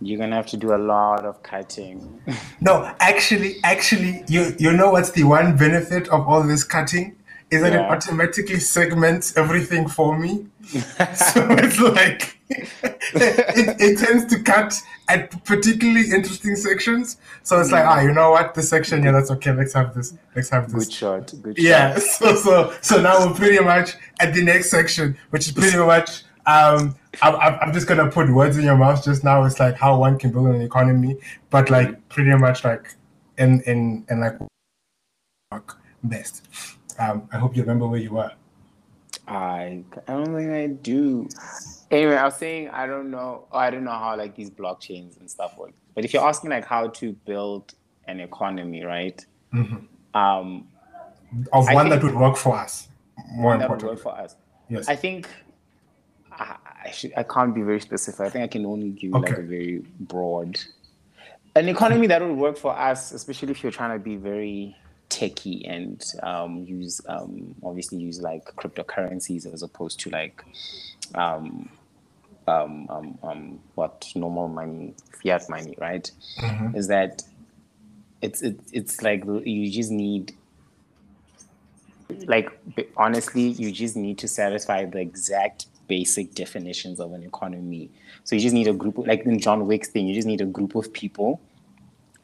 You're gonna have to do a lot of cutting. no, actually, actually, you you know what's the one benefit of all this cutting is that yeah. it automatically segments everything for me. so it's like it, it, tends to cut at particularly interesting sections. So it's like, ah, you know what, this section, yeah, that's okay. Let's have this. Let's have this. Good shot. Good yeah. shot. Yeah. So so so now we're pretty much at the next section, which is pretty much um I'm, I'm just gonna put words in your mouth just now. It's like how one can build an economy, but like pretty much like in in in like work best. Um, I hope you remember where you were. I I don't think I do. Anyway, I was saying I don't know. I don't know how like these blockchains and stuff work. But if you're asking like how to build an economy, right? Mm-hmm. Um, of one that would work for us. More that would work for us. Yes. I think I, I should. I can't be very specific. I think I can only give okay. like a very broad. An economy that would work for us, especially if you're trying to be very techy and um, use um, obviously use like cryptocurrencies as opposed to like um, um, um, um what normal money, fiat money, right? Mm-hmm. Is that it's it, it's like you just need like honestly you just need to satisfy the exact basic definitions of an economy. So you just need a group like in John Wick's thing, you just need a group of people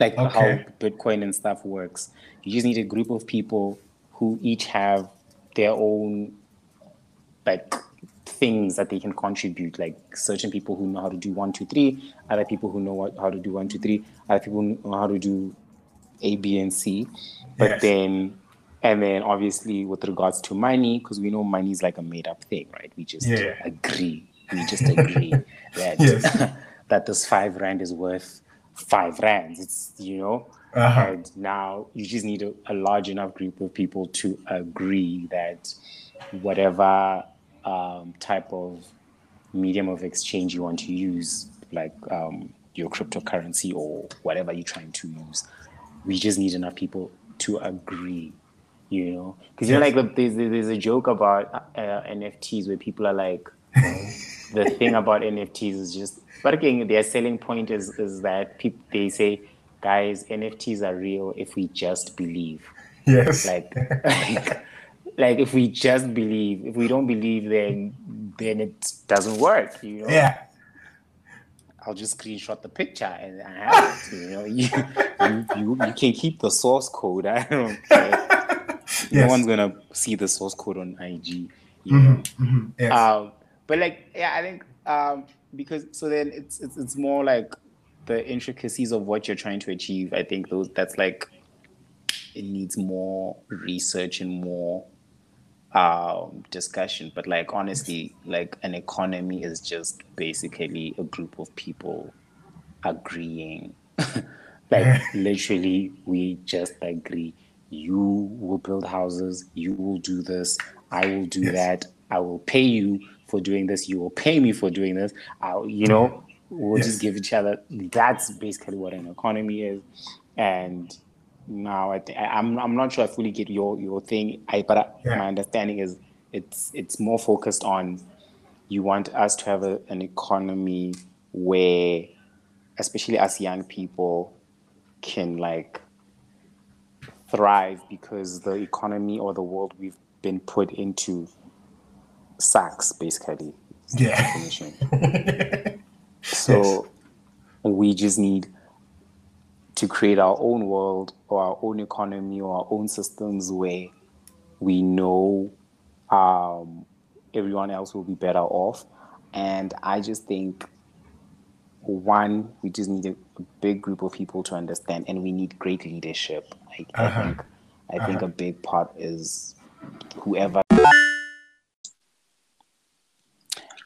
like okay. how Bitcoin and stuff works. You just need a group of people who each have their own like things that they can contribute. Like certain people who know how to do one, two, three, other people who know what, how to do one, two, three, other people who know how to do A, B, and C. But yes. then and then obviously with regards to money, because we know money is like a made up thing, right? We just yeah. agree. We just agree that that this five rand is worth five rands. It's you know, uh-huh. and now you just need a, a, large enough group of people to agree that whatever um, type of medium of exchange you want to use, like um, your cryptocurrency or whatever you're trying to use, we just need enough people to agree. You know, because you know, like there's there's a joke about uh, NFTs where people are like, the thing about NFTs is just but again, their selling point is is that people they say, guys, NFTs are real if we just believe. Yes. Like, like, like if we just believe. If we don't believe, then then it doesn't work. You know. Yeah. I'll just screenshot the picture and I have it. You know, you, you, you, you can keep the source code. I don't care. Yes. No one's gonna see the source code on IG. You mm-hmm, know. Mm-hmm, yes. um, but like, yeah, I think um, because so then it's, it's it's more like the intricacies of what you're trying to achieve. I think those that's like it needs more research and more um, discussion. But like honestly, like an economy is just basically a group of people agreeing. like literally, we just agree. You will build houses. You will do this. I will do yes. that. I will pay you for doing this. You will pay me for doing this. I'll, you know, we'll yes. just give each other. That's basically what an economy is. And now I th- I'm I'm not sure I fully get your your thing. I but I, yeah. my understanding is it's it's more focused on you want us to have a, an economy where, especially as young people, can like thrive because the economy or the world we've been put into sacks basically. Yeah. so yes. we just need to create our own world or our own economy or our own systems where we know um, everyone else will be better off. And I just think one, we just need a, a, big group of people to understand, and we need great leadership. I, uh-huh. I think I uh-huh. think a big part is whoever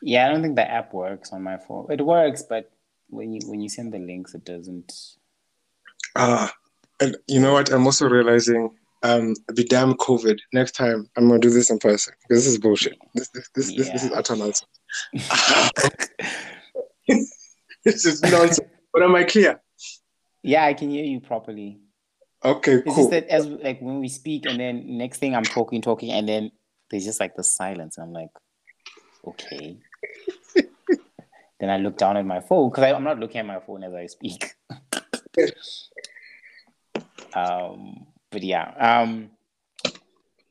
Yeah, I don't think the app works on my phone. It works, but when you when you send the links, it doesn't. Ah, uh, and you know what? I'm also realizing um the damn COVID. Next time I'm gonna do this in person because this is bullshit. This this this, yeah. this, this is utter nonsense. this is nonsense. But am I clear? Yeah, I can hear you properly. Okay, it's cool. just that as like when we speak, and then next thing I'm talking, talking, and then there's just like the silence. I'm like, okay. then I look down at my phone because I'm not looking at my phone as I speak. um, but yeah. Um,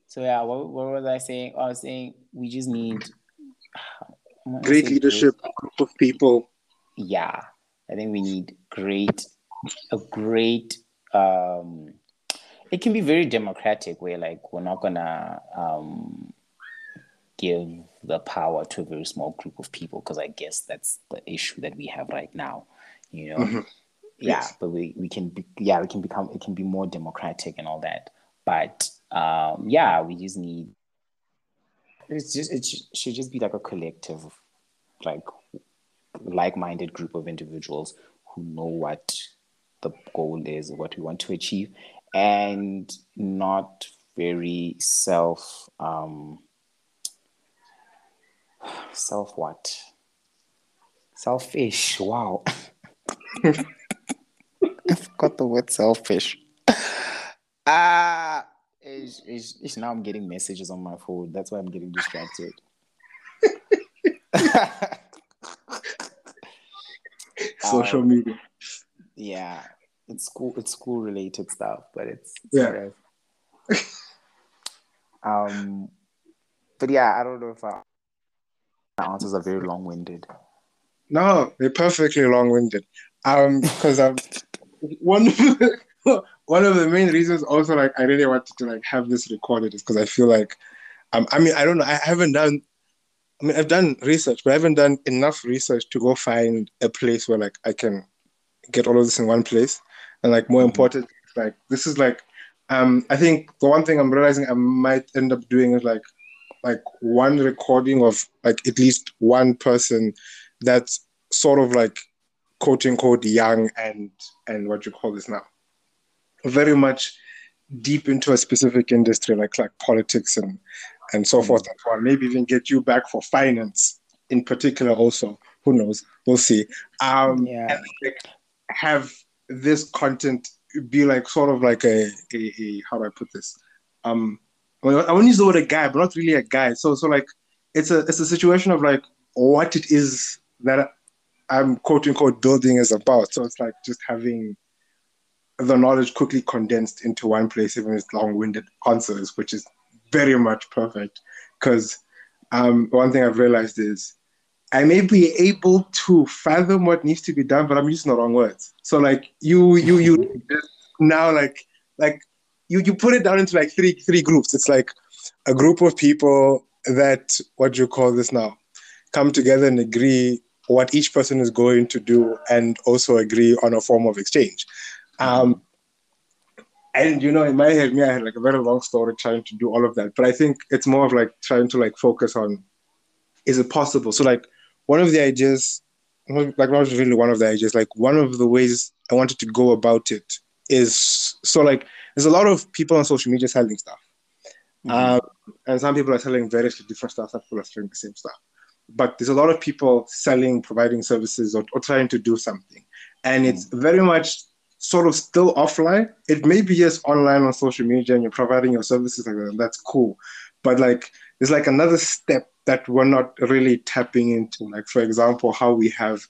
so yeah, what, what was I saying? I was saying we just need great leadership, group of people. Yeah, I think we need great, a great. Um, it can be very democratic, where like we're not gonna um, give the power to a very small group of people because I guess that's the issue that we have right now. You know, mm-hmm. yeah, yes. but we we can be, yeah we can become it can be more democratic and all that, but um, yeah, we just need it's just it should just be like a collective like like-minded group of individuals who know what the goal is what we want to achieve and not very self um self what? Selfish. Wow. I forgot the word selfish. Ah uh, it's, it's, it's now i'm getting messages on my phone. That's why i'm getting distracted social um, media. Yeah, it's school it's school related stuff, but it's, it's yeah. um, but yeah, I don't know if I, my answers are very long winded. No, they're perfectly long winded. Um, because I'm one of the, one of the main reasons also like I really wanted to like have this recorded is because I feel like um I mean I don't know I haven't done I mean, I've done research, but I haven't done enough research to go find a place where like I can get all of this in one place. And like more mm-hmm. important, like this is like um I think the one thing I'm realizing I might end up doing is like like one recording of like at least one person that's sort of like quote unquote young and and what you call this now very much deep into a specific industry like like politics and and so forth and so on. Maybe even get you back for finance in particular also. Who knows? We'll see. Um, yeah. Like, have this content be like sort of like a, a, a how do I put this? Um, I won't use the word a guy, but not really a guy. So so like it's a it's a situation of like what it is that I'm quote unquote building is about. So it's like just having the knowledge quickly condensed into one place, even with long-winded answers, which is very much perfect because um, one thing I've realized is I may be able to fathom what needs to be done, but I'm using the wrong words. So like you, you, you now like like you you put it down into like three three groups. It's like a group of people that what do you call this now come together and agree what each person is going to do and also agree on a form of exchange. Um, and you know, in my head, me, I had like a very long story trying to do all of that. But I think it's more of like trying to like focus on is it possible? So like one of the ideas, like not really one of the ideas, like one of the ways I wanted to go about it is so like there's a lot of people on social media selling stuff. Mm-hmm. Um, and some people are selling variously different stuff, some people are selling the same stuff. But there's a lot of people selling, providing services, or, or trying to do something. And mm-hmm. it's very much sort of still offline. It may be just online on social media and you're providing your services like that. That's cool. But like there's like another step that we're not really tapping into. Like for example, how we have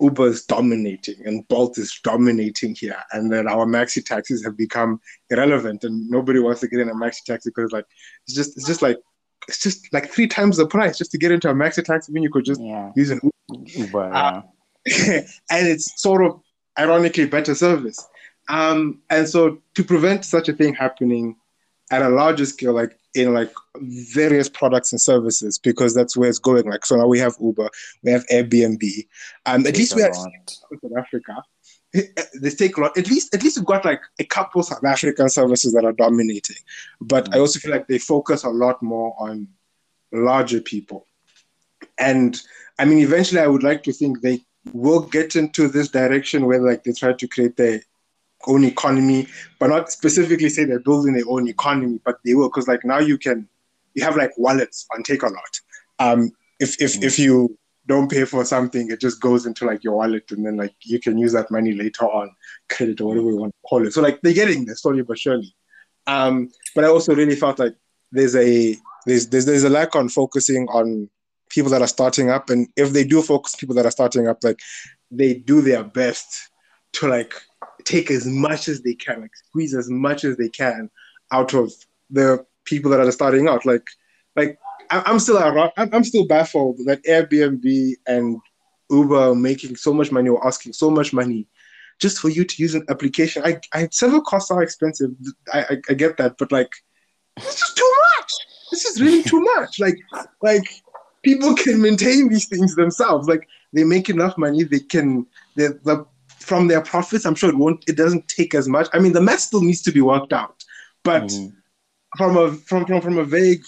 Uber is dominating and Bolt is dominating here, and then our maxi taxis have become irrelevant, and nobody wants to get in a maxi taxi because like it's just it's just like it's just like three times the price just to get into a maxi taxi when you could just yeah. use an Uber. Uber uh, and it's sort of ironically better service. Um, and so to prevent such a thing happening at a larger scale, like in like various products and services, because that's where it's going. Like so now we have Uber, we have Airbnb. Um, at least we have South Africa. They take a lot. At least, at least we've got like a couple South African services that are dominating. But mm-hmm. I also feel like they focus a lot more on larger people. And I mean, eventually, I would like to think they will get into this direction where like they try to create their own economy, but not specifically say they're building their own economy, but they will because like now you can you have like wallets on Takealot. Um, if if mm if you don't pay for something, it just goes into like your wallet, and then like you can use that money later on, credit or whatever you want to call it. So like they're getting there slowly but surely. Um, but I also really felt like there's a there's, there's there's a lack on focusing on people that are starting up, and if they do focus people that are starting up, like they do their best to like take as much as they can, like squeeze as much as they can out of the people that are starting out. Like, like I'm still I'm still baffled that Airbnb and Uber making so much money or asking so much money just for you to use an application. I, I several costs are expensive. I, I, I get that, but like, this is too much. This is really too much. Like, like people can maintain these things themselves. Like, they make enough money. They can. The the from their profits. I'm sure it won't. It doesn't take as much. I mean, the math still needs to be worked out, but mm-hmm. from a from from from a vague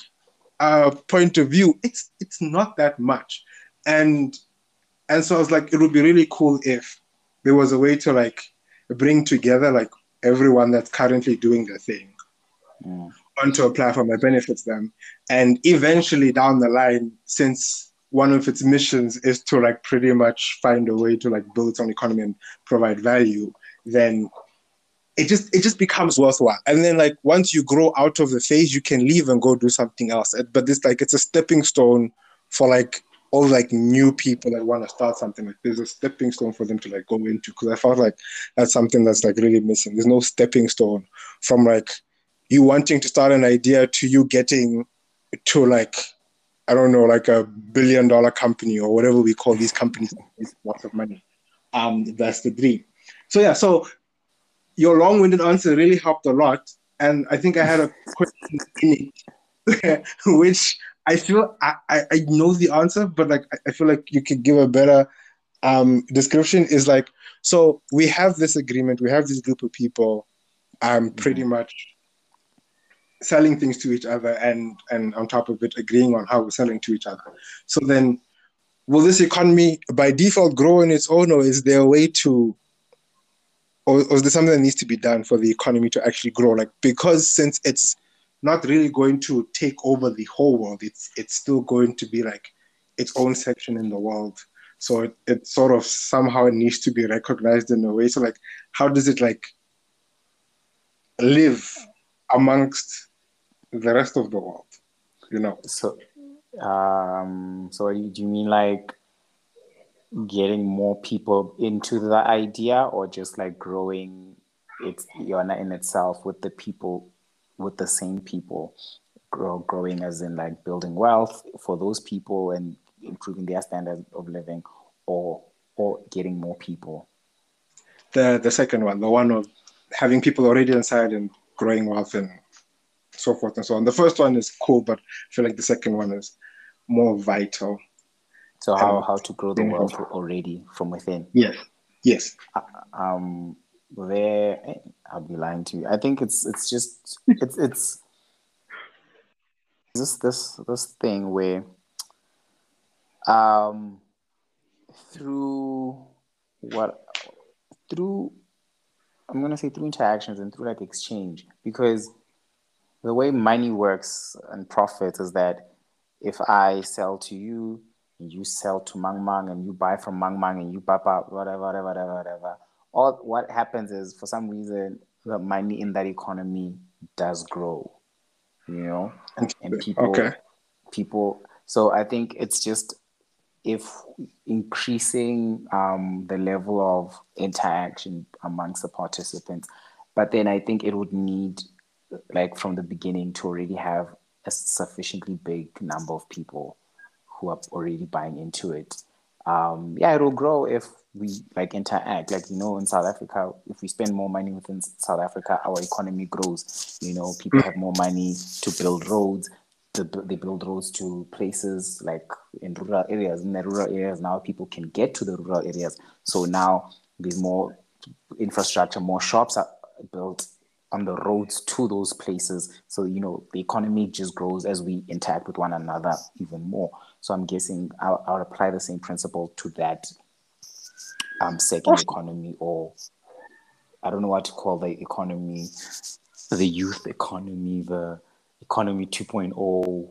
uh, point of view, it's it's not that much. And and so I was like, it would be really cool if there was a way to like bring together like everyone that's currently doing the thing mm. Onto a platform that benefits them. And eventually down the line, since one of its missions is to like pretty much find a way to like build its own economy and provide value, then it just it just becomes worthwhile. And then like once you grow out of the phase, you can leave and go do something else. But this like it's a stepping stone for like all like new people that want to start something like there's a stepping stone for them to like go into because I felt like that's something that's like really missing. There's no stepping stone from like you wanting to start an idea to you getting to like I don't know like a billion dollar company or whatever we call these companies lots of money. Um, that's the dream. So yeah, so your long-winded answer really helped a lot, and I think I had a question in it, which I feel I, I, I know the answer, but like I feel like you could give a better um, description. Is like so we have this agreement, we have this group of people, um, pretty mm-hmm. much selling things to each other, and and on top of it, agreeing on how we're selling to each other. So then, will this economy by default grow on its own, or is there a way to or, or is there something that needs to be done for the economy to actually grow? Like because since it's not really going to take over the whole world. It's it's still going to be like its own section in the world. So it, it sort of somehow needs to be recognized in a way. So like how does it like live amongst the rest of the world? You know. So um so do you mean like getting more people into the idea or just like growing it in itself with the people with the same people grow, growing as in like building wealth for those people and improving their standard of living or or getting more people the the second one the one of having people already inside and growing wealth and so forth and so on. The first one is cool but i feel like the second one is more vital. So how, um, how to grow the wealth already from within? Yes yes. Uh, um there I'll be lying to you. I think it's it's just it's it's this this this thing where um through what through I'm gonna say through interactions and through like exchange. Because the way money works and profits is that if I sell to you and you sell to Mang Mang and you buy from Mang Mang and you papa whatever whatever whatever whatever. All what happens is for some reason the money in that economy does grow you know? And people okay. people so i think it's just if increasing um, the level of interaction amongst the participants but then i think it would need like from the beginning to already have a sufficiently big number of people who are already buying into it um, yeah, it'll grow if we like interact. Like you know, in South Africa, if we spend more money within South Africa, our economy grows. You know, people have more money to build roads. They build roads to places like in rural areas. In the rural areas now, people can get to the rural areas. So now there's more infrastructure, more shops are built on the roads to those places. So you know, the economy just grows as we interact with one another even more. So I'm guessing I'll, I'll apply the same principle to that um, second economy, or I don't know what to call the economy, the youth economy, the economy 2.0.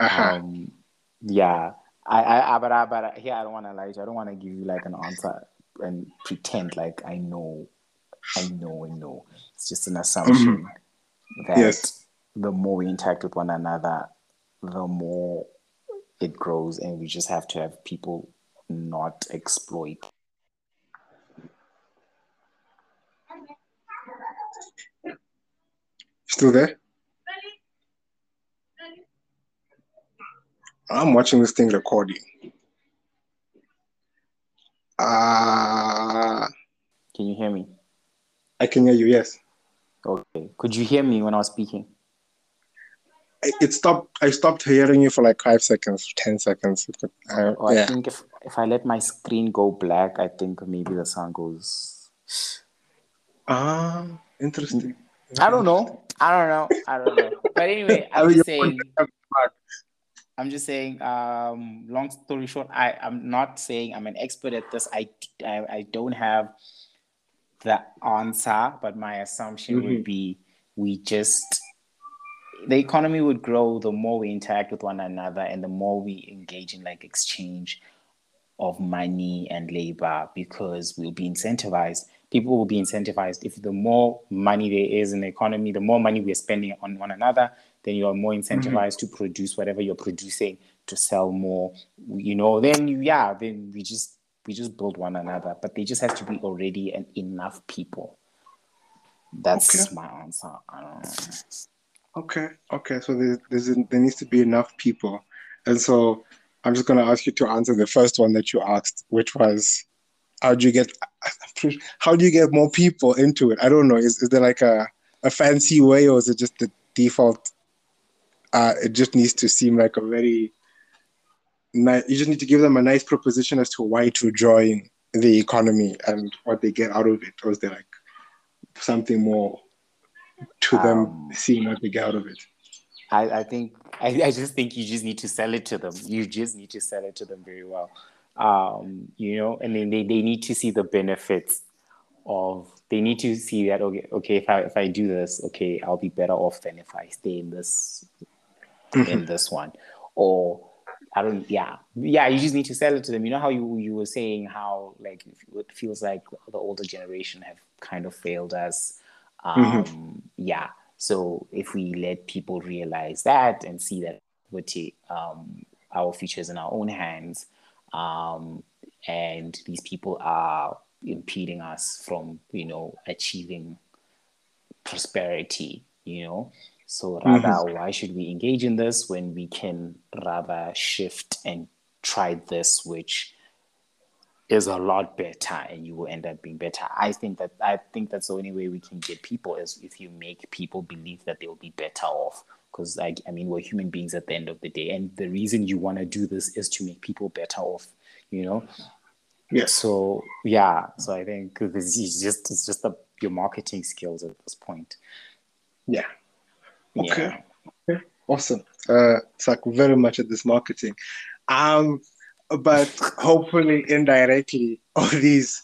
Uh-huh. Um, yeah, I, I, I, but I, but here I don't want to lie. I don't want to give you like an answer and pretend like I know, I know, I know. It's just an assumption mm-hmm. that yes. the more we interact with one another, the more it grows, and we just have to have people not exploit. Still there? I'm watching this thing recording. Ah. Uh, can you hear me? I can hear you. Yes. Okay. Could you hear me when I was speaking? It stopped. I stopped hearing you for like five seconds, ten seconds. Uh, oh, yeah. I think if if I let my screen go black, I think maybe the sound goes. Ah, interesting. I don't know. I don't know. I don't know. But anyway, I'm just saying. I'm just saying. Um, long story short, I I'm not saying I'm an expert at this. I I, I don't have the answer, but my assumption mm-hmm. would be we just the economy would grow the more we interact with one another and the more we engage in like exchange of money and labor because we'll be incentivized people will be incentivized if the more money there is in the economy the more money we're spending on one another then you are more incentivized mm-hmm. to produce whatever you're producing to sell more you know then you, yeah then we just we just build one another but there just has to be already an enough people. That's okay. my answer. I don't know. Okay okay so there's, there's there needs to be enough people. And so i'm just going to ask you to answer the first one that you asked which was how do you get how do you get more people into it? I don't know is, is there like a, a fancy way or is it just the default uh, it just needs to seem like a very you just need to give them a nice proposition as to why to join the economy and what they get out of it, or is there like something more to them um, seeing what they get out of it? I, I think I, I just think you just need to sell it to them. You just need to sell it to them very well. Um, you know, and then they, they need to see the benefits of they need to see that okay okay if I if I do this, okay, I'll be better off than if I stay in this mm-hmm. in this one. Or I don't. Yeah, yeah. You just need to sell it to them. You know how you you were saying how like it feels like the older generation have kind of failed us. Um, mm-hmm. Yeah. So if we let people realize that and see that um, our future is in our own hands, um, and these people are impeding us from you know achieving prosperity, you know, so rather, mm-hmm. why should we engage in this when we can rather shift and try this, which is a lot better, and you will end up being better. I think that I think that's the only way we can get people is if you make people believe that they'll be better off. Because I, I mean, we're human beings at the end of the day, and the reason you want to do this is to make people better off. You know. Yes. So yeah, so I think this is just it's just the, your marketing skills at this point. Yeah, Okay. Yeah. okay. Awesome. Uh, it's like very much at this marketing. Um, but hopefully indirectly, all these.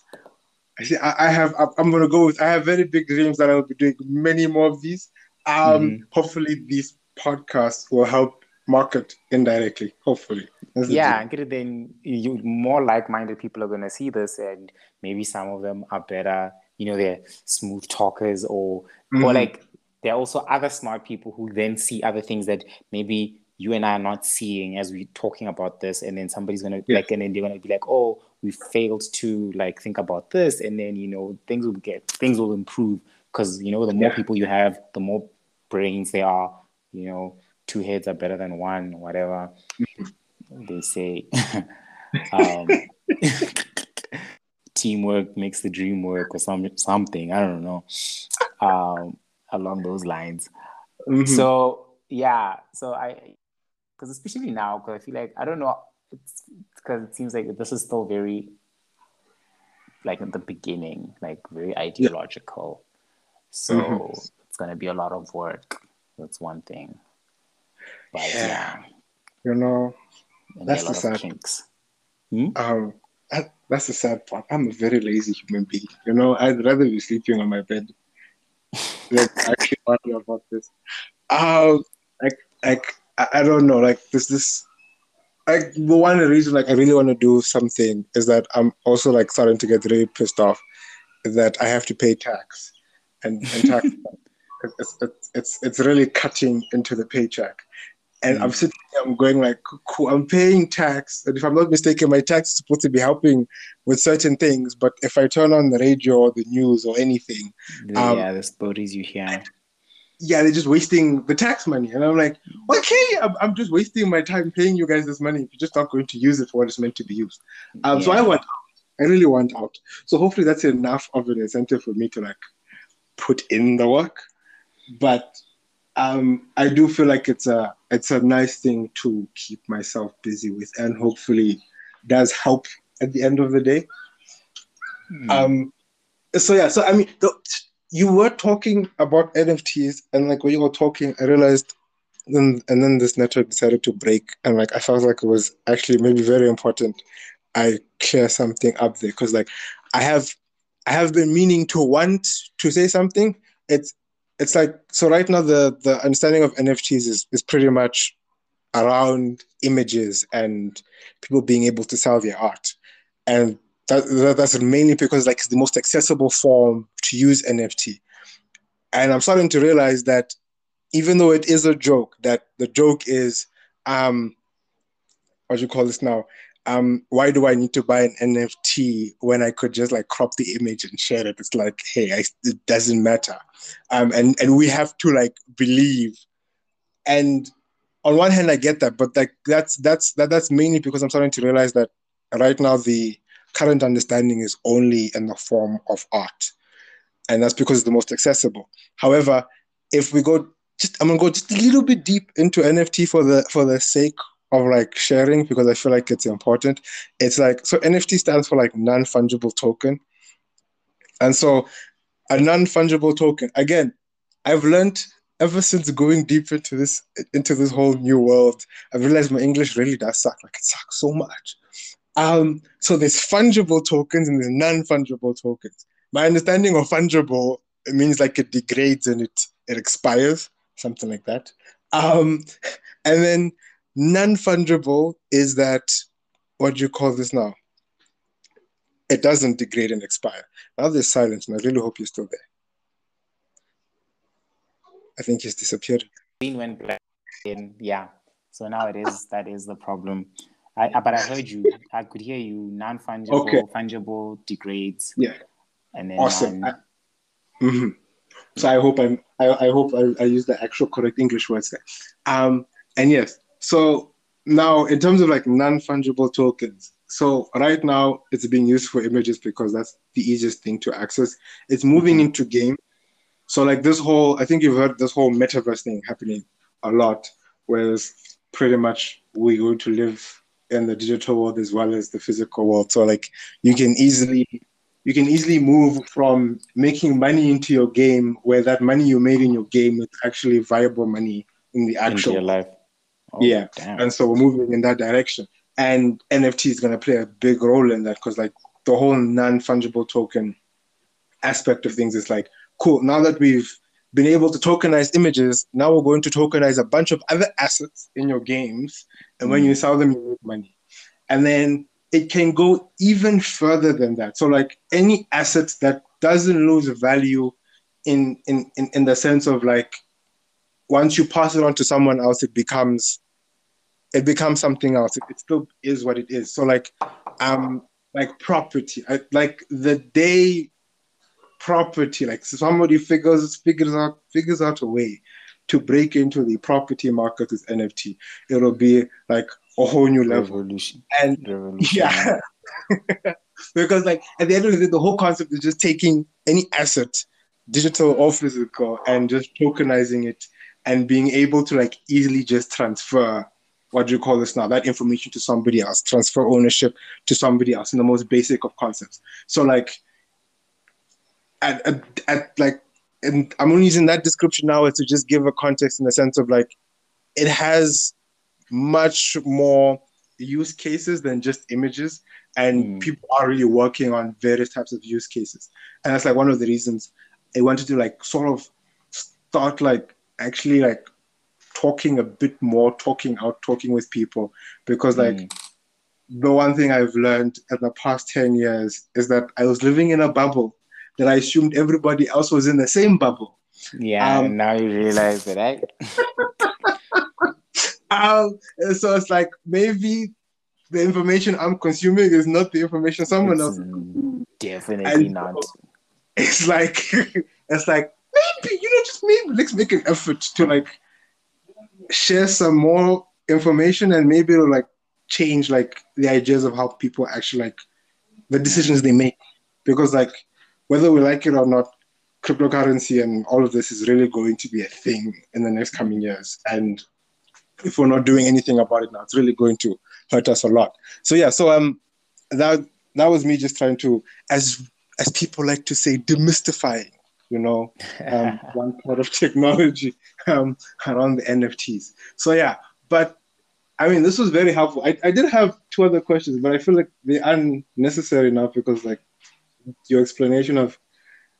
I see. I, I have. I'm going to go with. I have very big dreams that I will be doing many more of these. Um, mm-hmm. hopefully these podcasts will help market indirectly. Hopefully. That's yeah, the then you more like-minded people are going to see this, and maybe some of them are better. You know, they're smooth talkers, or mm-hmm. or like there are also other smart people who then see other things that maybe you and I are not seeing as we're talking about this, and then somebody's gonna like, and then they're gonna be like, "Oh, we failed to like think about this," and then you know things will get things will improve because you know the more yeah. people you have, the more brains there are. You know, two heads are better than one, whatever mm-hmm. they say. um, teamwork makes the dream work, or some something. I don't know. Um, along those lines. Mm-hmm. So yeah, so I because especially now because I feel like I don't know it's because it seems like this is still very like in the beginning, like very ideological. Yeah. So mm-hmm. it's gonna be a lot of work. That's one thing. But yeah, yeah. you know, that's the sad. Kinks. Hmm? Um, that's the sad part. I'm a very lazy human being. You know, I'd rather be sleeping on my bed like actually funny about this. Um, like, like I, I don't know. Like, this, this, like the one reason like I really want to do something is that I'm also like starting to get really pissed off that I have to pay tax and, and tax. it's, it's it's it's really cutting into the paycheck, And mm. I'm sitting there, I'm going like, cool, I'm paying tax. And if I'm not mistaken, my tax is supposed to be helping with certain things. But if I turn on the radio or the news or anything, um, yeah, the stories you hear. Yeah, they're just wasting the tax money. And I'm like, okay, I'm, I'm just wasting my time paying you guys this money if you're just not going to use it for what it's meant to be used. Um, yeah. So I want I really want out. So hopefully that's enough of an incentive for me to like put in the work. But um, I do feel like it's a it's a nice thing to keep myself busy with, and hopefully does help at the end of the day. Mm. Um, so yeah, so I mean, the, you were talking about NFTs, and like when you were talking, I realized, then and then this network decided to break, and like I felt like it was actually maybe very important I clear something up there because like I have I have been meaning to want to say something. It's it's like so right now the the understanding of NFTs is is pretty much around images and people being able to sell their art, and that, that that's mainly because like it's the most accessible form to use NFT. And I'm starting to realize that even though it is a joke, that the joke is um what do you call this now? Um, why do I need to buy an NFT when I could just like crop the image and share it? It's like, hey, I, it doesn't matter. Um, and, and we have to like believe. And on one hand, I get that, but like that's that's that, that's mainly because I'm starting to realize that right now the current understanding is only in the form of art, and that's because it's the most accessible. However, if we go just I'm gonna go just a little bit deep into NFT for the for the sake of like sharing because I feel like it's important. It's like so NFT stands for like non-fungible token. And so a non-fungible token, again, I've learned ever since going deep into this into this whole new world, I've realized my English really does suck. Like it sucks so much. Um, so there's fungible tokens and there's non-fungible tokens. My understanding of fungible it means like it degrades and it it expires, something like that. Um, and then Non-fungible is that what do you call this now? It doesn't degrade and expire. Now there's silence, and I really hope you're still there. I think he's disappeared. Green went black. In, yeah. So now it is that is the problem. I, but I heard you. I could hear you. Non-fungible, okay. fungible degrades. Yeah. And then awesome. I, mm-hmm. So I hope I'm. I, I hope I, I use the actual correct English words there. Um. And yes, so now, in terms of like non-fungible tokens, so right now it's being used for images because that's the easiest thing to access. It's moving mm-hmm. into game. So like this whole, I think you've heard this whole metaverse thing happening a lot, whereas pretty much we're going to live in the digital world as well as the physical world. So like you can easily you can easily move from making money into your game where that money you made in your game is actually viable money in the actual life. Oh, yeah, damn. and so we're moving in that direction. And NFT is going to play a big role in that because, like, the whole non fungible token aspect of things is like, cool. Now that we've been able to tokenize images, now we're going to tokenize a bunch of other assets in your games. And when you mm. sell them, you make money. And then it can go even further than that. So, like, any asset that doesn't lose value in, in, in, in the sense of like, once you pass it on to someone else, it becomes it becomes something else. It, it still is what it is. So like, um, like property, I, like the day property, like somebody figures figures out figures out a way to break into the property market with NFT, it'll be like a whole new level. Revolution. And Revolution. yeah. because like at the end of the day, the whole concept is just taking any asset, digital or physical, and just tokenizing it and being able to like easily just transfer what do you call this now? That information to somebody else, transfer ownership to somebody else in the most basic of concepts. So like at, at, at like and I'm only using that description now is to just give a context in the sense of like it has much more use cases than just images and mm. people are really working on various types of use cases and that's like one of the reasons i wanted to like sort of start like actually like talking a bit more, talking out, talking with people. Because like mm. the one thing I've learned in the past 10 years is that I was living in a bubble that I assumed everybody else was in the same bubble. Yeah, um, now you realize that, right? um, so it's like maybe the information I'm consuming is not the information someone It's, else. Definitely And- not. It's like it's like maybe you know just maybe let's make an effort to like share some more information and maybe it'll like change like the ideas of how people actually like the decisions they make. Because like whether we like it or not cryptocurrency and all of this is really going to be a thing in the next coming years. And if we're not doing anything about it now it's really going to hurt us a lot. So yeah so um that that was me just trying to as as people like to say demystifying you know um, one part of technology um, around the nfts so yeah but i mean this was very helpful. I, I did have two other questions but i feel like they are necessary now because like your explanation of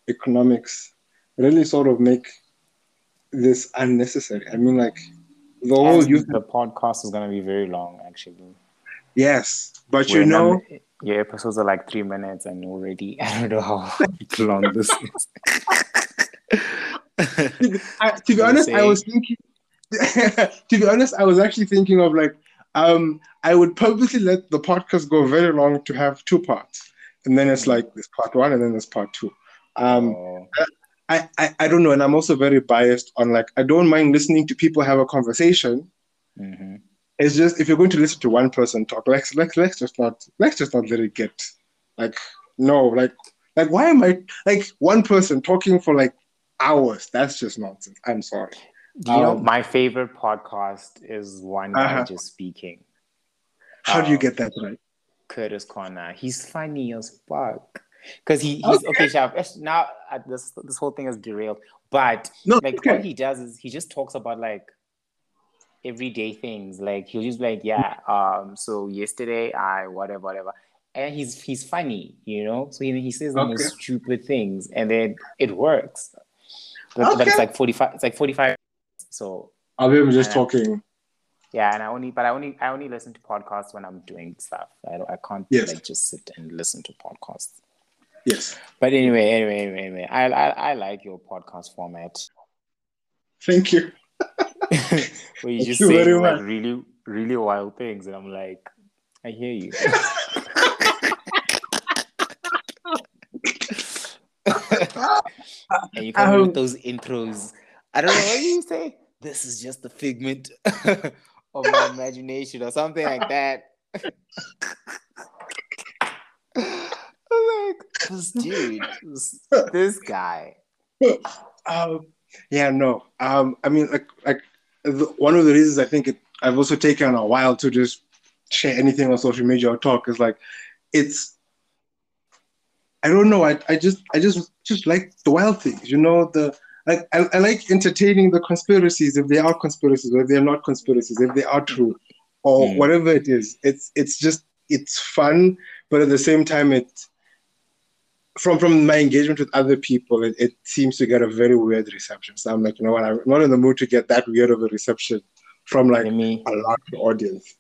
economics really sort of make this unnecessary. I mean like the whole And youth the podcast is gonna be very long, actually. yes but you know your episodes are like three minutes, and already I don't know how long this is. I, to be honest, I was thinking. to be honest, I was actually thinking of like, um, I would purposely let the podcast go very long to have two parts, and then it's like this part one, and then this part two. Um, Oh, I, I, I don't know, and I'm also very biased on like I don't mind listening to people have a conversation. mhm. It's just if you're going to listen to one person talk, let's let's let's just not let's just not let it get like no like like why am I like one person talking for like hours? That's just nonsense. I'm sorry. You know Um, my favorite podcast is one guy Uh-huh. just speaking. How do you Um, get that right? Curtis Corner. He's funny as fuck. Cause he, he's okay, eh, Now uh, this this whole thing is derailed. But No, like okay. all he does is he just talks about like everyday things. Like he'll just be like, yeah, um, so yesterday I whatever, whatever. And he's he's funny, you know. So he, he says the Okay. most stupid things, and then it works. But, but it's like forty five. It's like forty five. So I'll be just talking. yeah, and I only but I only I only listen to podcasts when I'm doing stuff. I don't I can't Yes. like just sit and listen to podcasts. Yes. But anyway, anyway, anyway, anyway, I, I I like your podcast format Thank you. Where you just say like really really wild things, and I'm like, I hear you. and you come in Um, with those intros. I don't know what you say. This is just a figment of my imagination or something like that. I'm like, this dude, this, this guy. Um, yeah, no. Um, I mean, like, like the, one of the reasons I think it, I've also taken a while to just share anything on social media or talk is like, it's. I don't know. I, I just I just just like the wild things, you know. The like I, I like entertaining the conspiracies if they are conspiracies or if they're not conspiracies, if they are true, or Mm. whatever it is. It's it's just it's fun, but at the same time, it from from my engagement with other people, it, it seems to get a very weird reception. So I'm like, you know what, I'm not in the mood to get that weird of a reception from like me a large audience.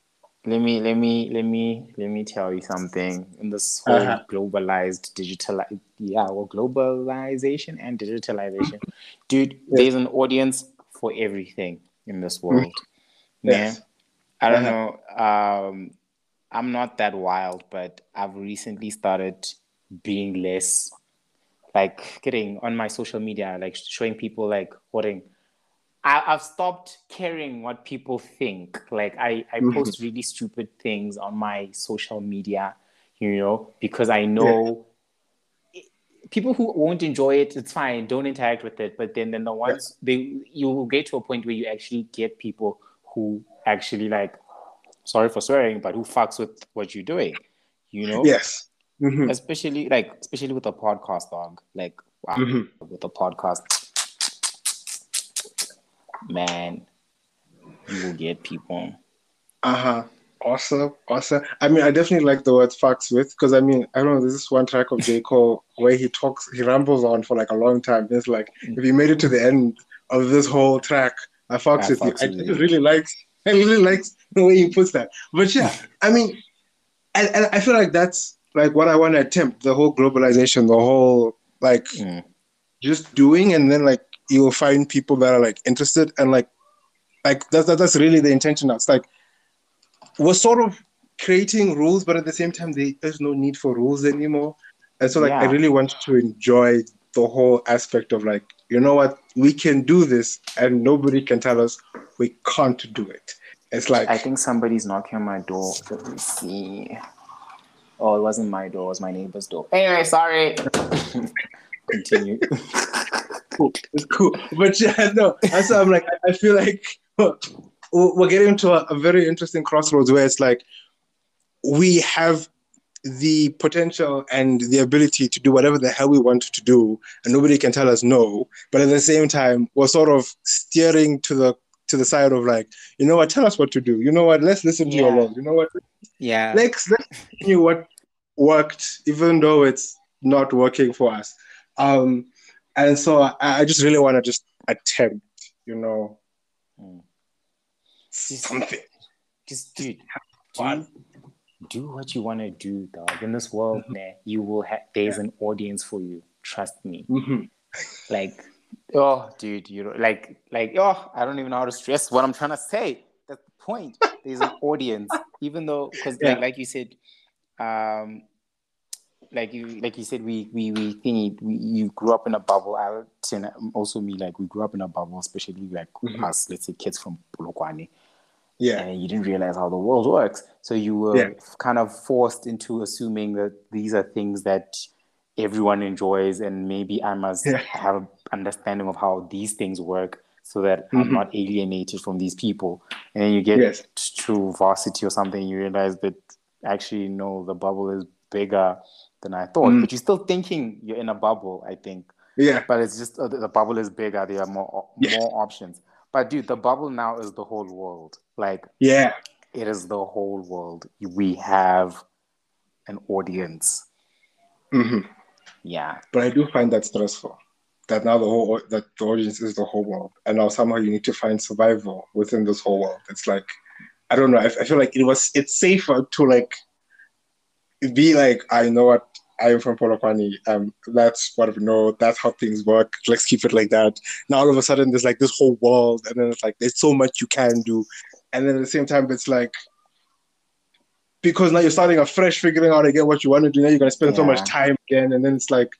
let me let me let me let me tell you something in this whole Uh-huh. globalized digital yeah well globalization and digitalization dude Yes. there's an audience for everything in this world yeah Yes. i don't Uh-huh. know um i'm not that wild but i've recently started being less like getting on my social media like showing people like hoarding I, I've stopped caring what people think. Like I, I Mhm. post really stupid things on my social media, you know, because I know people who won't enjoy it, it's fine. Don't interact with it. But then, then the ones they you will get to a point where you actually get people who actually like, sorry for swearing, but who fucks with what you're doing, you know. Yes. Mhm. Especially like, especially with a podcast, dog. Like, wow, Mhm. with a podcast, man, you will get people. Uh huh. Awesome. Awesome. I mean, I definitely like the word fucks with because I mean, I don't know, there's this one track of J. Cole where he talks, he rambles on for like a long time. It's like, if you made it to the end of this whole track, I fucks I with you. fucks I with just you. really likes, I really likes the way he puts that. But yeah, I mean, and, and I feel like that's like what I want to attempt the whole globalization, the whole like Mm. just doing, and then like you'll find people that are like interested and like Like that's that's really the intention. It's like we're sort of creating rules, but at the same time, there's no need for rules anymore. And so, like, yeah. I really want to enjoy the whole aspect of like, you know what, we can do this, and nobody can tell us we can't do it. It's like I think somebody's knocking on my door. Let me see. Oh, it wasn't my door; it was my neighbor's door. Anyway, sorry. Continue. cool. It's cool, but yeah, no. That's why I'm like, I feel like we're getting to a, a very interesting crossroads where it's like we have the potential and the ability to do whatever the hell we want to do, and nobody can tell us no. But at the same time, we're sort of steering to the to the side of like, you know what, tell us what to do. You know what, let's listen to yeah. your laws. You know what? Yeah. Let's let's you what worked, even though it's not working for us. Um, and so I, I just really want to just attempt, you know, mm. something. Just dude, do, do what you want to do, dog. In this world, mm-hmm. man, you will have. There's yeah. an audience for you. Trust me. Mm-hmm. Like Oh, dude, you know, like, like, oh, I don't even know how to stress what I'm trying to say. That's the point. There's an audience, even though, because yeah. like, like you said, um, like you, like you said, we, we, we think we, you grew up in a bubble. I also me, like, we grew up in a bubble, especially like mm-hmm. us, let's say, kids from Polokwane. Yeah, and you didn't realize how the world works, so you were yeah. kind of forced into assuming that these are things that everyone enjoys and maybe i must yeah. have an understanding of how these things work so that mm-hmm. i'm not alienated from these people and then you get yes. to varsity or something you realize that actually no the bubble is bigger than i thought mm. but you're still thinking you're in a bubble i think yeah but it's just uh, the bubble is bigger there are more yeah. more options but dude the bubble now is the whole world like yeah it is the whole world we have an audience mm-hmm. Yeah. But I do find that stressful. That now the whole that the audience is the whole world, and now somehow you need to find survival within this whole world. It's like I don't know. I, I feel like it was it's safer to like be like I know what I am from Polokwane. Um, that's what we know. That's how things work. Let's keep it like that. Now all of a sudden there's like this whole world, and then it's like there's so much you can do, and then at the same time it's like because now you're starting afresh, figuring out again what you want to do. Now you're gonna spend yeah. so much time again, and then it's like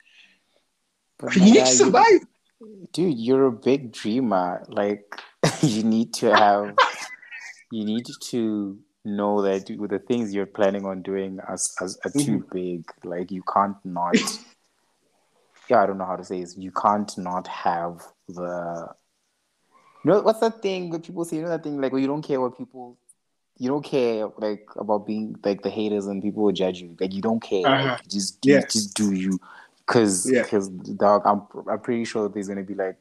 but you need to survive. You, dude, you're a big dreamer. Like you need to have, you need to know that with the things you're planning on doing as as are too mm-hmm. big. Like you can't not. yeah, I don't know how to say this. You can't not have the. You know what's that thing that people say? You know that thing like, well, you don't care what people you don't care like about being like the haters and people will judge you. Like you don't care. Uh-huh. Like, just do, yes. just do you. Cause because yeah. dog, I'm I'm pretty sure there's gonna be like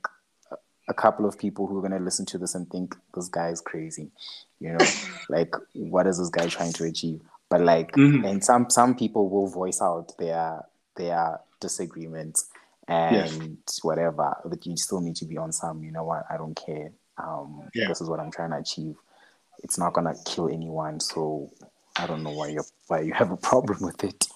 a, a couple of people who are gonna listen to this and think this guy is crazy. You know, like what is this guy trying to achieve? But like, mm-hmm. and some some people will voice out their their disagreements and yes. whatever. But you still need to be on some. You know what? I don't care. Um, yeah. This is what I'm trying to achieve it's not gonna kill anyone. So I don't know why you why you have a problem with it.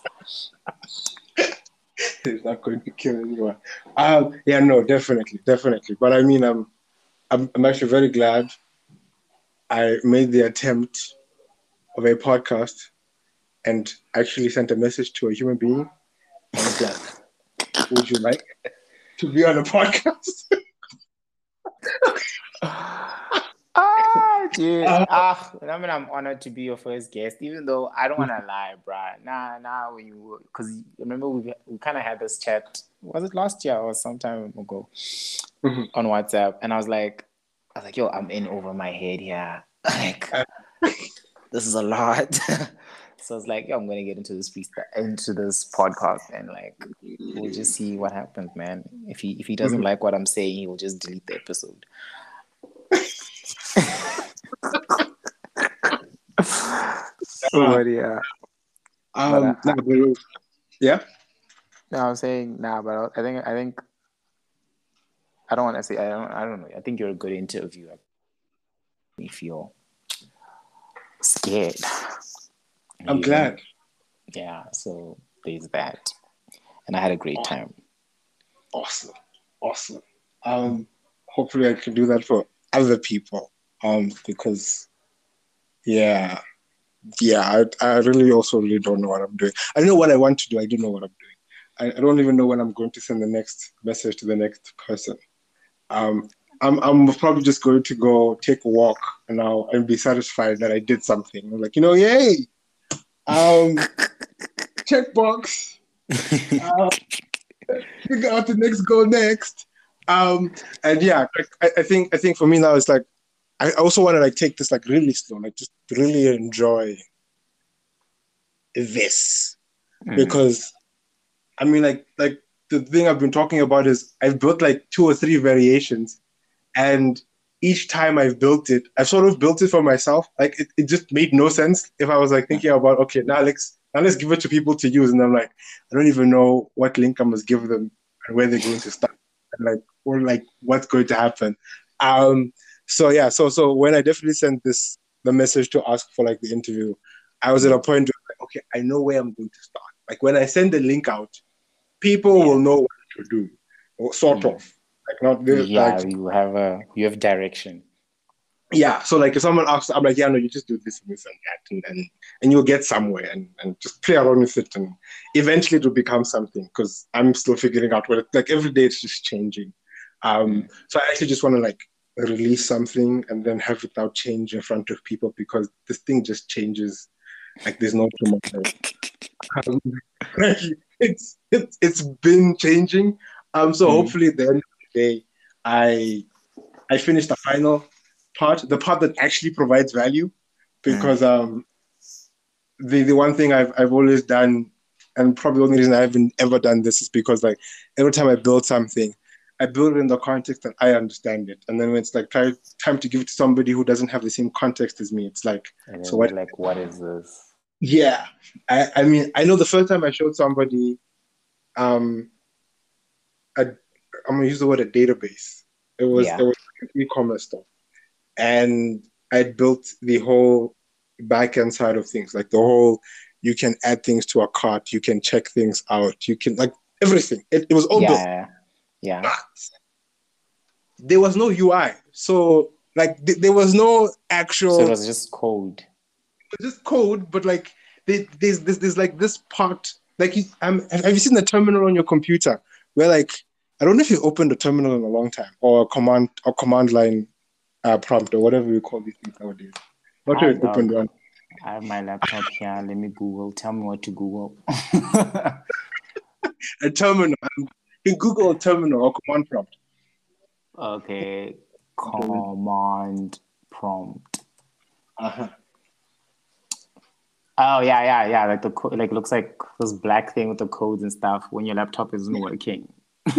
it's not going to kill anyone. Um, yeah, no, definitely, definitely. But I mean, I'm, I'm, I'm actually very glad I made the attempt of a podcast and actually sent a message to a human being. Glad. Would you like to be on a podcast? Dude, uh, ah, I mean, I'm honored to be your first guest, even though I don't want to lie, bruh. Nah, nah, when you, because remember we we kind of had this chat, was it last year or some time ago mm-hmm. on WhatsApp? And I was like, I was like, yo, I'm in over my head here. like, this is a lot. so I was like, yo, I'm gonna get into this piece, into this podcast, and like, we'll just see what happens, man. If he if he doesn't mm-hmm. like what I'm saying, he will just delete the episode. oh yeah. Um, but, uh, nah, yeah. No, I'm saying nah, but I think I think I don't want to say I don't I don't know. I think you're a good interviewer. Me feel scared. I'm glad. Yeah, so there's that, and I had a great awesome. time. Awesome, awesome. Um, hopefully I can do that for other people Um, because yeah, yeah, I, I really also really don't know what I'm doing. I know what I want to do. I don't know what I'm doing. I, I don't even know when I'm going to send the next message to the next person. Um, I'm I'm probably just going to go take a walk now and be satisfied that I did something. I'm like, you know, yay! Um, checkbox. uh, figure out the next goal next. Um, and yeah, I, I think I think for me now it's like I also want to like take this like really slow, like just really enjoy this mm. because I mean like like the thing I've been talking about is I've built like two or three variations, and each time I've built it, I've sort of built it for myself. Like it, it just made no sense if I was like thinking about okay now let's now let's give it to people to use, and I'm like I don't even know what link I must give them and where they're going to start, and like or like what's going to happen. Um, so yeah, so so when I definitely sent this the message to ask for like the interview, I was at a point where like, okay, I know where I'm going to start. Like when I send the link out, people yeah. will know what to do, or sort mm. of. Like not this, yeah, like, you have a you have direction. Yeah, so like if someone asks, I'm like, yeah, no, you just do this and this and that, and and, and you'll get somewhere, and, and just play around with it, and eventually it will become something. Because I'm still figuring out what it, like every day it's just changing. Um, mm. so I actually just want to like release something and then have it now change in front of people because this thing just changes like there's no tomorrow. Um, it's, it's it's been changing. Um, so mm. hopefully at the end of the day, I I finish the final part, the part that actually provides value, because mm. um, the the one thing I've I've always done, and probably the only reason I haven't ever done this is because like every time I build something, I build it in the context that I understand it, and then when it's like try, time to give it to somebody who doesn't have the same context as me, it's like, so what? Like, what is this? Yeah, I, I mean, I know the first time I showed somebody, um, a, I'm gonna use the word a database. It was yeah. it was e-commerce stuff, and I built the whole back end side of things, like the whole. You can add things to a cart. You can check things out. You can like everything. It, it was all yeah. built yeah. But there was no UI. So like th- there was no actual So it was just code. It was just code, but like there's there's there's like this part like you, um, have you seen the terminal on your computer where like I don't know if you've opened a terminal in a long time or a command or command line uh, prompt or whatever we call these things nowadays. Not sure you opened one. I have my laptop here. Let me Google. Tell me what to Google. a terminal in Google terminal or command prompt. Okay, command prompt. Uh-huh. Oh yeah, yeah, yeah. Like the co- like looks like this black thing with the codes and stuff when your laptop isn't working.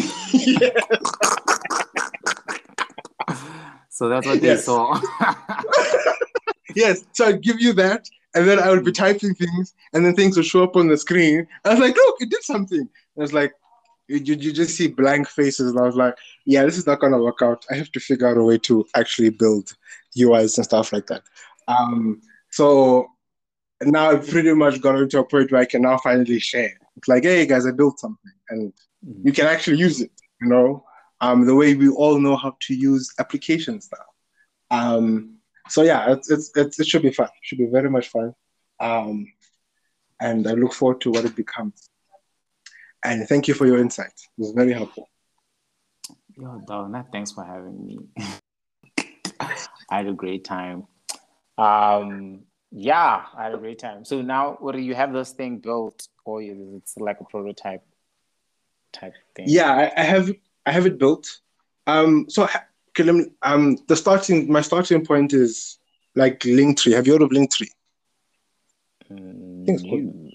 so that's what they yes. saw. yes. So I give you that, and then I would be typing things, and then things would show up on the screen. I was like, look, it did something. I was like, you, you just see blank faces and i was like yeah this is not going to work out. I have to figure out a way to actually build uis and stuff like that. Um, so now i've pretty much got into a point where i can now finally share. It's like hey guys i built something and mm-hmm. you can actually use it you know? Um, the way we all know how to use applications now. Um, so yeah it's, it's, it's, it should be fun. It should be very much fun. Um, and i look forward to what it becomes and thank you for your insight. It was very helpful. Yo, Donna, thanks for having me. I had a great time. Um, yeah, I had a great time. So now, what do you have this thing built, or it's like a prototype type thing? Yeah, I, I have. I have it built. Um, so okay, let me, um, the starting my starting point is like Linktree. Have you heard of Linktree? Mm,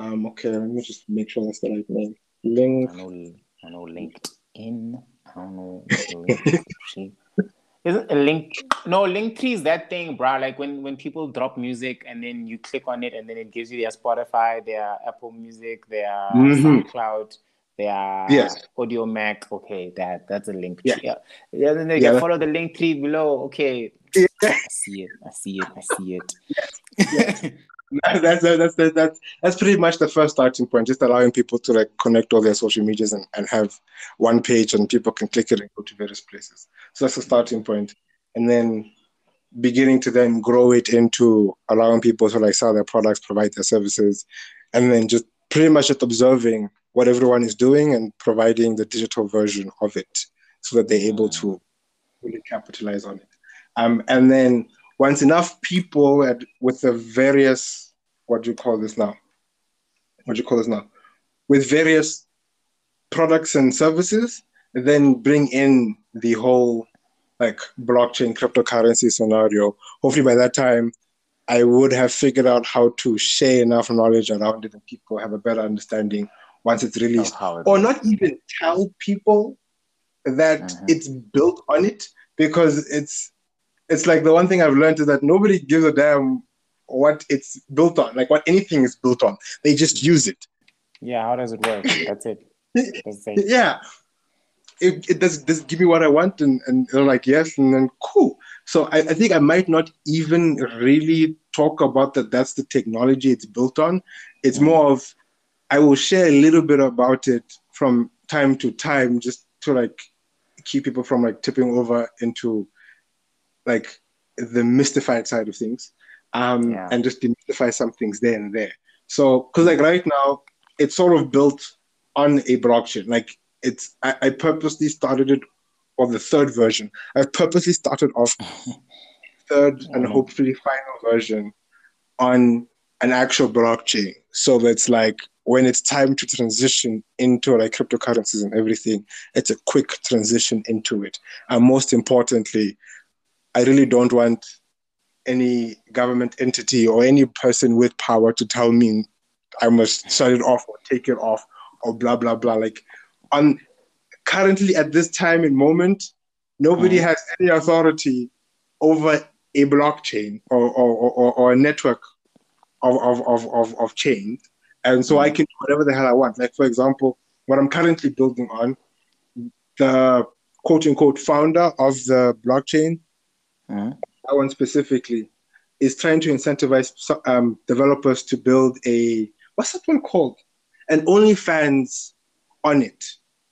um, okay, let me just make sure that's the right name. Link. I know, I know LinkedIn. I don't know. Link Isn't a link? No, Linktree is that thing, bro. Like when when people drop music and then you click on it and then it gives you their Spotify, their Apple Music, their mm-hmm. SoundCloud, their yes. Audiomack. Okay, that that's a link. Yeah, yeah. yeah then they yeah, follow the link Linktree below. Okay, yeah. I see it. I see it. I see it. Yes. that's, that's, that's, that's, that's pretty much the first starting point, just allowing people to like connect all their social medias and, and have one page and people can click it and go to various places. So that's the starting point. and then beginning to then grow it into allowing people to like sell their products, provide their services, and then just pretty much just observing what everyone is doing and providing the digital version of it so that they're able to really capitalize on it. Um, and then once enough people at, with the various, what do you call this now? What do you call this now? With various products and services, then bring in the whole like blockchain cryptocurrency scenario. Hopefully by that time, I would have figured out how to share enough knowledge around it and people have a better understanding once it's released. It or not even tell people that mm-hmm. it's built on it because it's it's like the one thing I've learned is that nobody gives a damn what it's built on, like what anything is built on. They just use it. Yeah, how does it work? That's it. That's it. yeah it, it does, does give me what I want, and, and they're like, yes, and then cool. So I, I think I might not even really talk about that. That's the technology it's built on. It's mm. more of I will share a little bit about it from time to time, just to like keep people from like tipping over into like the mystified side of things, um, yeah. and just demystify some things there and there. So, because like right now, it's sort of built on a blockchain. Like it's I, I purposely started it on the third version. I purposely started off third and mm. hopefully final version on an actual blockchain. So that's like when it's time to transition into like cryptocurrencies and everything, it's a quick transition into it. And most importantly, I really don't want any government entity or any person with power to tell me I must shut it off or take it off or blah blah blah. Like on currently at this time and moment, nobody mm. has any authority over a blockchain or, or, or, or a network of, of, of, of, of chains. And so mm. I can do whatever the hell I want. Like, for example, what I'm currently building on, the quote unquote founder of the blockchain, mm. that one specifically, is trying to incentivize um, developers to build a, what's that one called? An OnlyFans on it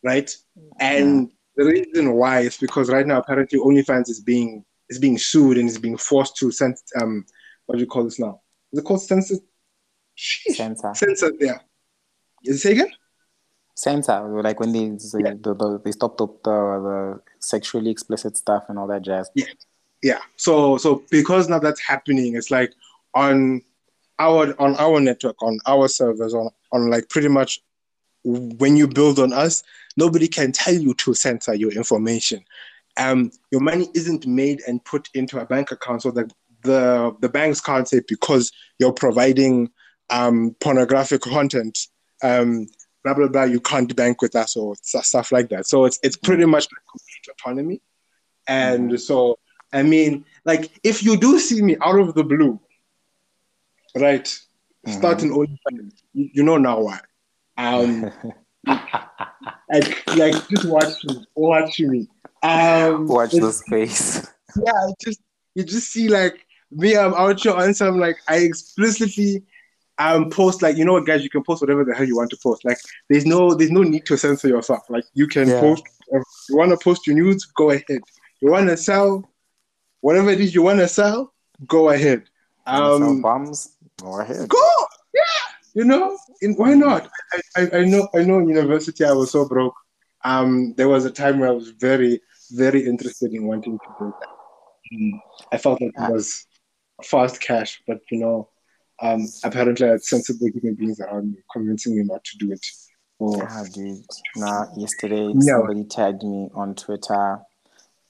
right? And the reason why is because right now apparently OnlyFans is being is being sued and is being forced to send um what do you call this now? Is it called censor? Censor. Censor. Yeah. Is it say again? Censor, like when they yeah. the, the, they stopped up the, the sexually explicit stuff and all that jazz. Yeah, yeah. So so because now that's happening, it's like on our on our network, on our servers, on on like pretty much when you build on us, nobody can tell you to censor your information. Um, your money isn't made and put into a bank account so that the the banks can't say because you're providing um, pornographic content, um, blah blah blah. You can't bank with us or stuff like that. So it's it's pretty much like complete autonomy. And mm. so I mean, like if you do see me out of the blue, right, mm-hmm. starting only, you, you know now why. Um, like, like just watch me, watch me. Um, watch the space. Yeah, just you just see like me. I'm out here on some like I explicitly um post like you know what guys you can post whatever the hell you want to post. Like there's no there's no need to censor yourself. Like you can yeah. post. You want to post your news? Go ahead. You want to sell whatever it is you want to sell? Go ahead. Um, sell bombs? Go ahead. Go. Yeah you know, in, why not? I, I, I, know I know in university I was so broke. Um, there was a time where I was very, very interested in wanting to do that. Um, I felt like it was fast cash, but you know, um, apparently I had sensible human beings around me convincing me not to do it. Oh, ah, dude. Nah, yesterday no. somebody tagged me on Twitter.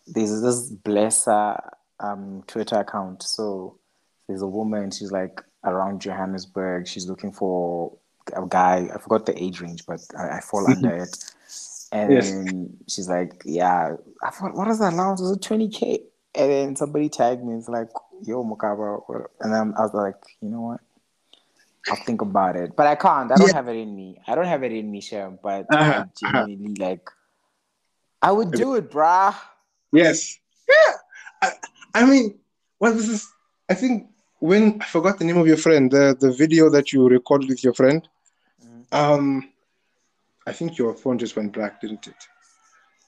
There's this blesser um Twitter account. So there's a woman, she's like around Johannesburg. She's looking for a guy. I forgot the age range, but I, I fall under it. And yes. she's like, "Yeah, I thought, what is that allowance? Was it twenty k?" And then somebody tagged me. It's like, "Yo, Mukaba," and then I was like, "You know what? I'll think about it." But I can't. I don't yeah. have it in me. I don't have it in me, sure. But uh-huh. I genuinely like. I would do it, brah. Yes. Yeah. I, I mean, well, this is. I think when I forgot the name of your friend, the the video that you recorded with your friend. Mm-hmm. Um, I think your phone just went black, didn't it?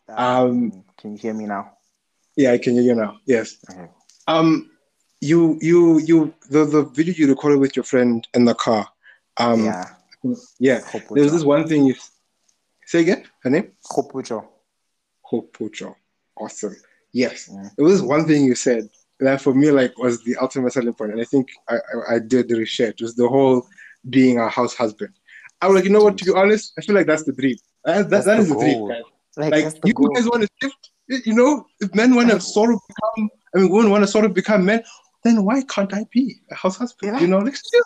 Um, can you hear me now? Yeah, I can hear you now. Yes. Okay. Um, you, you, you. The the video you recorded with your friend in the car. Um, yeah. yeah. There was this one thing you say again. Her name? Kgopucho. Kgopucho. Awesome. Yes. Yeah. There was one thing you said that for me like was the ultimate selling point, and I think I I, I did reshare. It was the whole being a house husband. I was like, you know what? To be honest, I feel like that's the dream. That, that, That's that the is the dream, guys. Like, Like you goal. guys want to shift, you know, if men want to sort of become, I mean, women want to sort of become men, then why can't I be a house husband? Yeah. You know, let's do.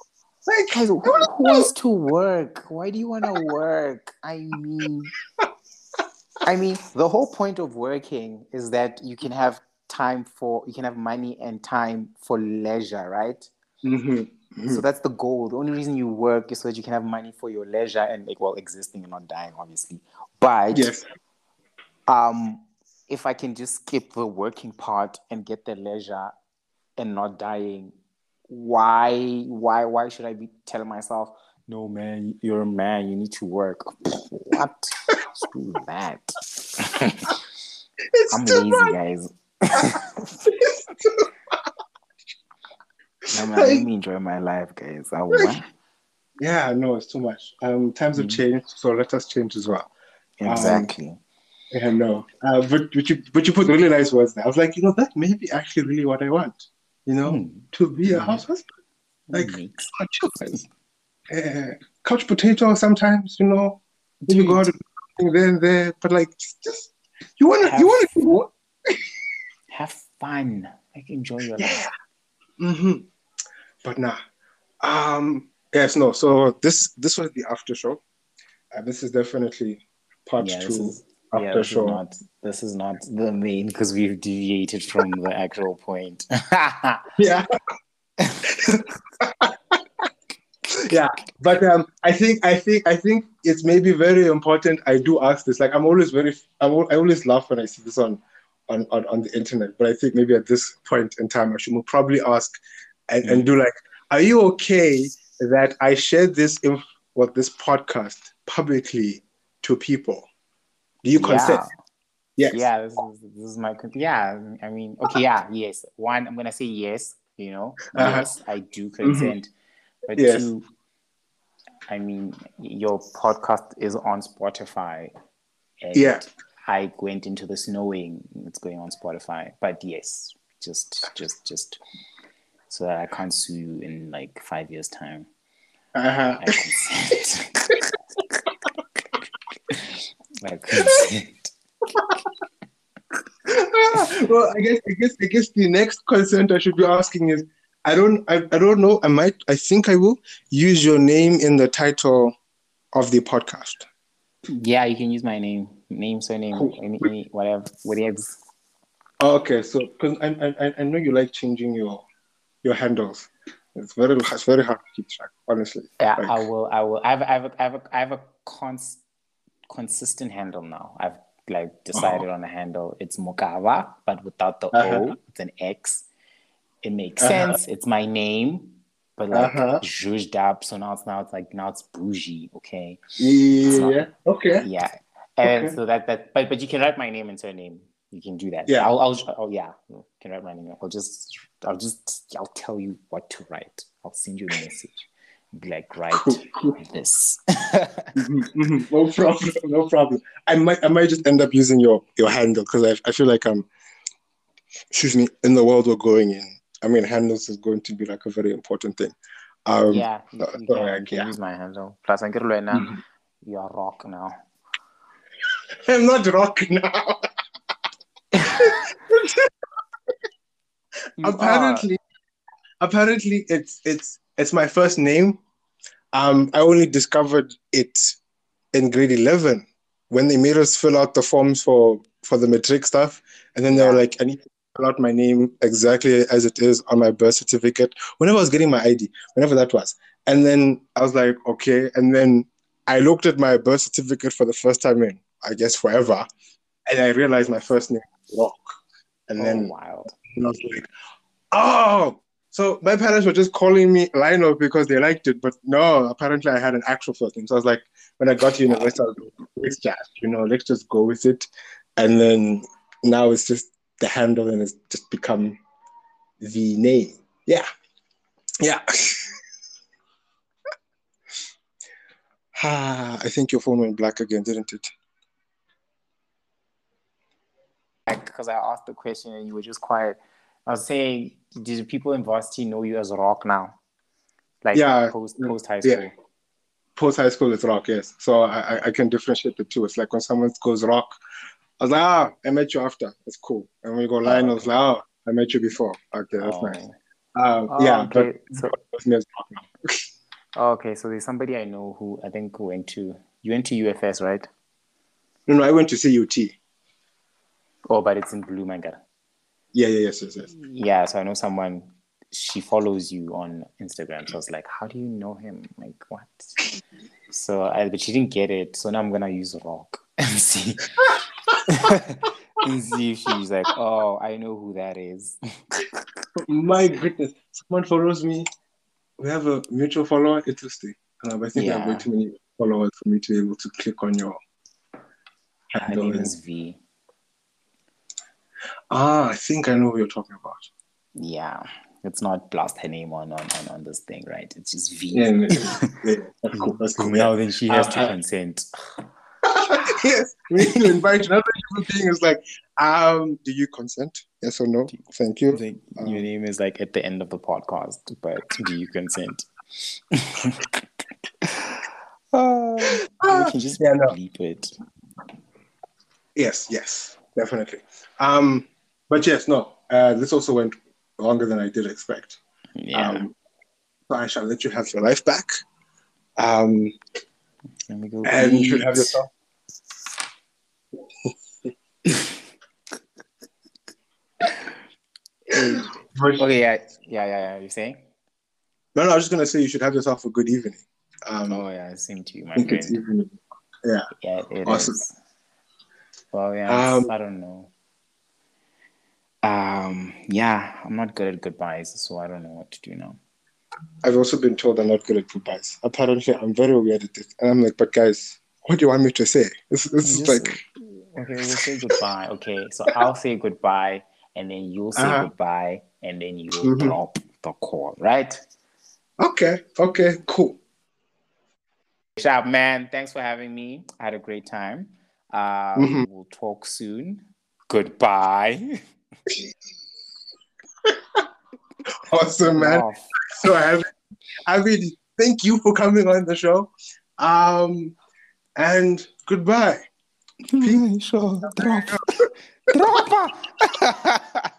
Like, Guys, who, I wanna who wants to work? Why do you want to work? I mean, I mean, the whole point of working is that you can have time for, you can have money and time for leisure, right? Mhm, mhm. So that's the goal. The only reason you work is so that you can have money for your leisure and like well existing and not dying, obviously. But yes, um, if I can just skip the working part and get the leisure and not dying, why why why should I be telling myself, no man, you're a man, you need to work? What? Screw that. it's I'm too lazy, much. guys. No, man, let me enjoy my life, guys. I what? yeah, no, it's too much. Um, times have Mhm. changed, so let us change as well. Exactly. Yeah, no. Uh, but but you but you put really nice words there. I was like, you know, that may be actually really what I want. You know, Hmm. to be a Mhm. house husband. Like, children. Uh, couch potato sometimes, you know. Then you go out and there and there, but like just, you wanna Have- you wanna do what? have fun. Like enjoy your life. Mm-hmm. But nah. Um yes, no. So this this was the after show. Uh, this is definitely part Yeah, two this is after yeah, this show. is not this is not the main because we've deviated from the actual point. yeah. yeah. But um I think I think I think it's maybe very important I do ask this. Like I'm always very I'm, I always laugh when I see this on on, on, on the internet. But I think maybe at this point in time I should probably ask and, and do like, are you okay that I share this inf- what this podcast publicly to people? Do you consent? yeah, Yes. yeah. This is this is my yeah. I mean, okay, yeah, yes. One, I'm gonna say yes. You know, Uh-huh. yes, I do consent. But Yes. two, I mean, your podcast is on Spotify. Yeah. I went into this knowing it's going on Spotify. But yes, just just just so that I can't sue you in like five years time. Uh-huh. I consent. I consent. well, I guess I guess I guess the next consent I should be asking is I don't I, I don't know I might I think I will use your name in the title of the podcast. Yeah, you can use my name, name, surname, Cool. any, any whatever, whatever. Okay, so because I, I I know you like changing your your handles. It's very it's very hard to keep track, honestly. Yeah, Like- I will. I will. I have. I have. A, I have. A, I have a cons, consistent handle now. I've like decided on a handle. It's Mokava, but without the Uh-huh. O. It's an X. It makes Uh-huh. sense. It's my name, but like Uh-huh. zhuzhed up. So now it's now it's like now it's bougie. Okay. Yeah. Okay. Yeah. And Okay. so that that but but you can write my name and surname. You can do that. Yeah. I'll I'll oh yeah. You can write my name. I'll just I'll just I'll tell you what to write. I'll send you a message. Be like write this. Mhm, mhm. No problem. No problem. I might I might just end up using your your handle because I I feel like I'm excuse me in the world we're going in. I mean handles is going to be like a very important thing. Um, yeah, uh, you so, can, like, you can yeah. use my handle. Plus, I get now. Mhm. You are rock now. I'm not rock now. You are. apparently apparently it's it's it's my first name um i only discovered it in grade 11 when they made us fill out the forms for for the matric stuff and then they were like i need to fill out my name exactly as it is on my birth certificate whenever i was getting my id whenever that was and then i was like okay and then i looked at my birth certificate for the first time in i guess forever and i realized my first name was rock and Oh, then wild. and I was like, oh, so my parents were just calling me Lionel because they liked it. But no, apparently I had an actual first name. So I was like, when I got to university, I was like, let's just, you know, let's just go with it. And then now it's just the handle and it's just become the name. Yeah. Yeah. ah, I think your phone went black again, didn't it? Because I asked the question and you were just quiet. I was saying, do people in varsity know you as Rock now? Like yeah, post post high school. Yeah. Post high school is rock, yes. So I, I can differentiate the two. It's like when someone goes rock, I was like, ah, I met you after. It's cool. And we go line, oh, I was like, oh, I met you before. Okay, that's oh. nice. Um, oh, yeah, okay. but so, okay, so there's somebody I know who I think went to you went to UFS, right? No, no, I went to CUT. Oh, but it's in Blue Manga. Yeah, yeah, yes, yes, yes. Yeah, so I know someone. She follows you on Instagram. So I was like, "How do you know him? Like, what?" So, I, but she didn't get it. So now I'm gonna use Rock and see. and see if she's like, "Oh, I know who that is." My goodness, someone follows me. We have a mutual follower. Interesting. Um, I think yeah. I have way too many followers for me to be able to click on your. Her name is V. Ah, I think I know who you're talking about. Yeah, it's not blast her name on on, on, on this thing, right? It's just V. Yeah, yeah, that's cool. That's cool. Now then she has uh, to consent. yes, when you invite another human being, is like, um, do you consent? Yes or no? Thank you. Like, um, your name is like at the end of the podcast, but do you consent? uh, you can just yeah, no. bleep it. Yes, yes, definitely. Um, but yes, no, uh, this also went longer than I did expect. Yeah. Um, so I shall let you have your life back. Um, Let me go and you should have yourself. okay, yeah, yeah, yeah, yeah. You're saying? No, no, I was just gonna say you should have yourself a good evening. Um, oh yeah, same to you, my friend. Yeah. Yeah, it awesome. Is. Well, yeah, um, I don't know. Um, yeah, I'm not good at goodbyes, so I don't know what to do now. I've also been told I'm not good at goodbyes. Apparently, I'm very weird at it. And I'm like, but guys, what do you want me to say? This, this is like. Okay, we'll say goodbye. Okay, so I'll say goodbye, and then you'll say uh-huh. goodbye, and then you'll mm-hmm. drop the call, right? Okay, okay, cool. Sharp, man. Thanks for having me. I had a great time. Uh, mm-hmm. We'll talk soon. Goodbye. awesome, man. So, I, I mean, thank you for coming on the show. Um, and goodbye. Sure. Drop. Drop.